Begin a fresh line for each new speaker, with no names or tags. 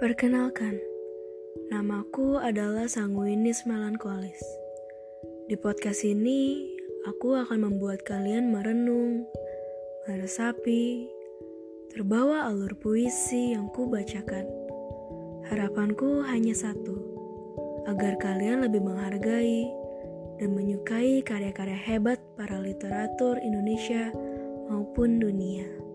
Perkenalkan, namaku adalah Sanguinis Melankolis. Di podcast ini, aku akan membuat kalian merenung, meresapi, terbawa alur puisi yang kubacakan. Harapanku hanya satu, agar kalian lebih menghargai dan menyukai karya-karya hebat para literatur Indonesia maupun dunia.